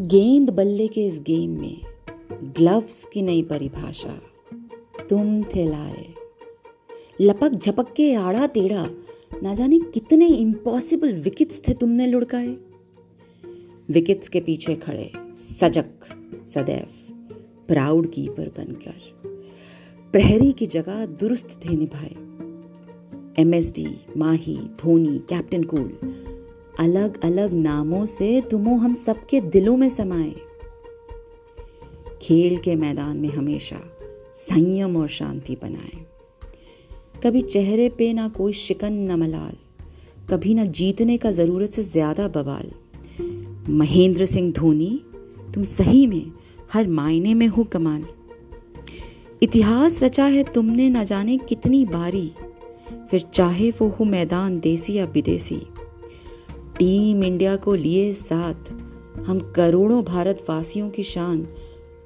गेंद बल्ले के इस गेम में ग्लव्स की नई परिभाषा तुम थे लाए लपक झपक के आड़ा टेढ़ा, ना जाने कितने इम्पॉसिबल विकेट्स थे तुमने लुढ़काए। विकेट्स के पीछे खड़े सजग, सदैव प्राउड कीपर बनकर, प्रहरी की जगह दुरुस्त थे निभाए। MSD Mahi, Dhoni captain cool अलग अलग नामों से तुमो हम सबके दिलों में समाए। खेल के मैदान में हमेशा संयम और शांति बनाए। कभी चेहरे पे ना कोई शिकन, न मलाल, कभी ना जीतने का ज़रूरत से ज़्यादा बवाल। महेंद्र सिंह धोनी, तुम सही में, हर मायने में हो कमाल। इतिहास रचा है तुमने न जाने कितनी बारी, फिर चाहे वो हो मैदान देसी या विदेशी टीम इंडिया को लिए साथ। हम करोड़ों भारतवासियों की शान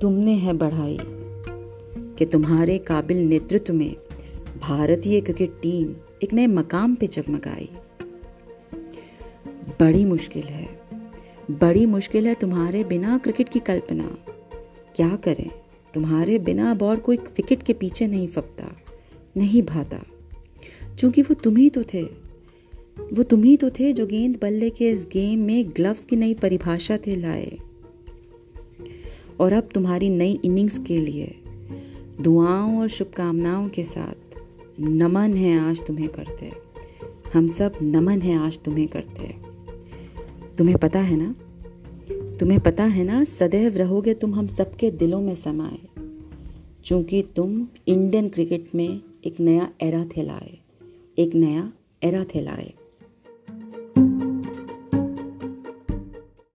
तुमने है बढ़ाई। कि तुम्हारे काबिल नेतृत्व में भारतीय क्रिकेट टीम एक नए मकाम पे जगमगाई। बड़ी मुश्किल है। बड़ी मुश्किल है तुम्हारे बिना क्रिकेट की कल्पना। क्या करें? तुम्हारे बिना और कोई विकेट के पीछे नहीं फपता, नहीं भाता। क्योंकि वो तुम ही तो थे। वो तुम ही तो थे जो गेंद बल्ले के इस गेम में ग्लव्स की नई परिभाषा थे लाए। और अब तुम्हारी नई इनिंग्स के लिए दुआओं और शुभकामनाओं के साथ नमन है आज तुम्हें करते। हम सब नमन है आज तुम्हें करते। तुम्हें पता है ना? तुम्हें पता है ना, सदैव रहोगे तुम हम सबके दिलों में समाए। क्योंकि तुम इंडियन क्रिकेट में एक नया एरा थे लाए एक नया एरा थे लाए